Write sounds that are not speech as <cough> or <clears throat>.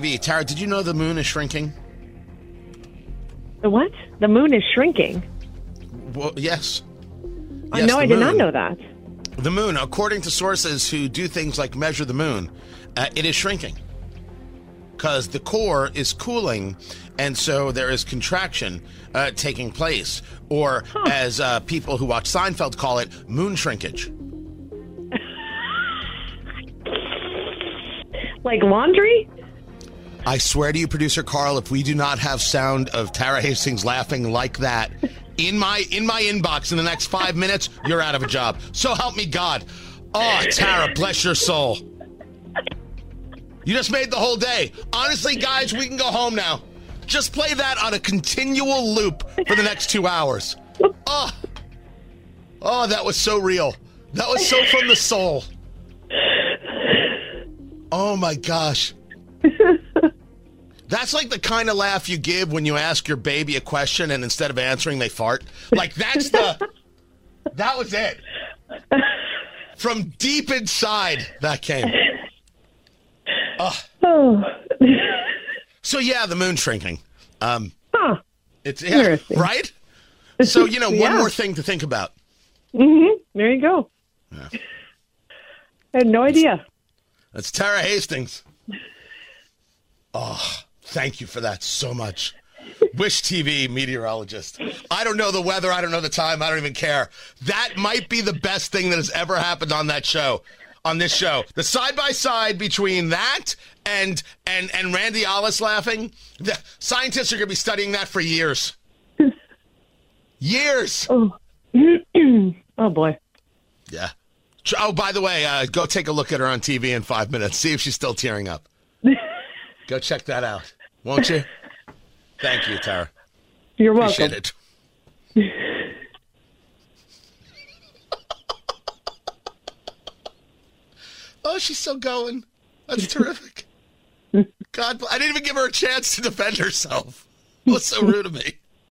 Tara, did you know the moon is shrinking? The what? The moon is shrinking. Well, yes. Uh, Yes, no, I did not know that. The moon, according to sources who do things like measure the moon, uh, it is shrinking because the core is cooling, and so there is contraction uh, taking place, or as uh, people who watch Seinfeld call it, moon shrinkage. <laughs> Like laundry? I swear to you, producer Carl, if we do not have sound of Tara Hastings laughing like that in my in my inbox in the next five <laughs> minutes, you're out of a job. So help me God. Oh, Tara, bless your soul. You just made the whole day. Honestly, guys, we can go home now. Just play that on a continual loop for the next two hours. Oh, oh, that was so real. That was so from the soul. Oh my gosh. That's like the kind of laugh you give when you ask your baby a question and instead of answering they fart. Like that's the That was it. From deep inside that came. Oh. So yeah, the moon shrinking. Um Huh. it's yeah, right? So, you know, one Yeah. more thing to think about. Mhm. There you go. I had no idea. That's Tara Hastings. Oh, thank you for that so much. Wish TV meteorologist. I don't know the weather. I don't know the time. I don't even care. That might be the best thing that has ever happened on that show. On this show, the side by side between that and and and Randy Ollis laughing, the scientists are going to be studying that for years. Years. Oh. <clears throat> oh boy. Yeah. Oh, by the way, uh, go take a look at her on TV in five minutes. See if she's still tearing up. <laughs> go check that out, won't you? Thank you, Tara. You're welcome. Appreciate it. <laughs> oh, she's still going. That's terrific. <laughs> God, I didn't even give her a chance to defend herself. It was so rude of me.